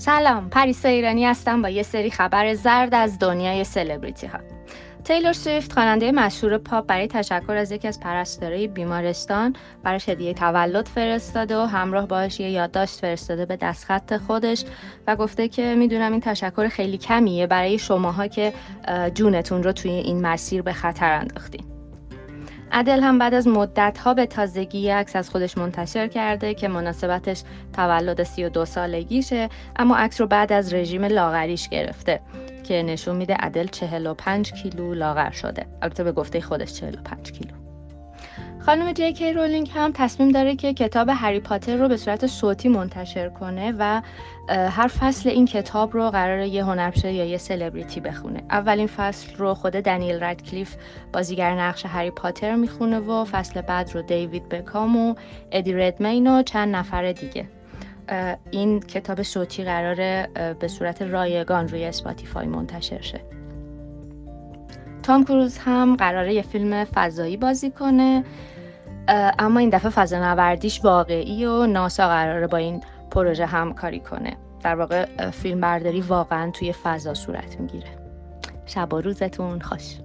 سلام پریسا ایرانی هستم با یه سری خبر زرد از دنیای سلبریتی ها تیلور سویفت خواننده مشهور پاپ برای تشکر از یکی از پرستارای بیمارستان براش هدیه تولد فرستاده و همراه باش یه یادداشت فرستاده به دستخط خودش و گفته که می‌دونم این تشکر خیلی کمیه برای شماها که جونتون رو توی این مسیر به خطر انداختین. ادل هم بعد از مدت ها به تازگی عکس از خودش منتشر کرده که مناسبتش تولد 32 سالگیشه اما عکس رو بعد از رژیم لاغریش گرفته که نشون میده ادل 45 کیلو لاغر شده. البته به گفته خودش 45 کیلو. خانم جی رولینگ هم تصمیم داره که کتاب هری پاتر رو به صورت صوتی منتشر کنه و هر فصل این کتاب رو قرار یه هنرپیشه یا یه سلبریتی بخونه. اولین فصل رو خود دنیل ردکلیف بازیگر نقش هری پاتر می‌خونه و فصل بعد رو دیوید بکام و ادی ردمین و چند نفر دیگه. این کتاب صوتی قراره به صورت رایگان روی اسپاتیفای منتشر شه. تام کروز هم قراره یه فیلم فضایی بازی کنه. اما این دفعه فضانوردیش واقعی و ناسا قراره با این پروژه همکاری کنه. در واقع فیلم برداری واقعا توی فضا صورت می‌گیره. شب و روزتون خوش.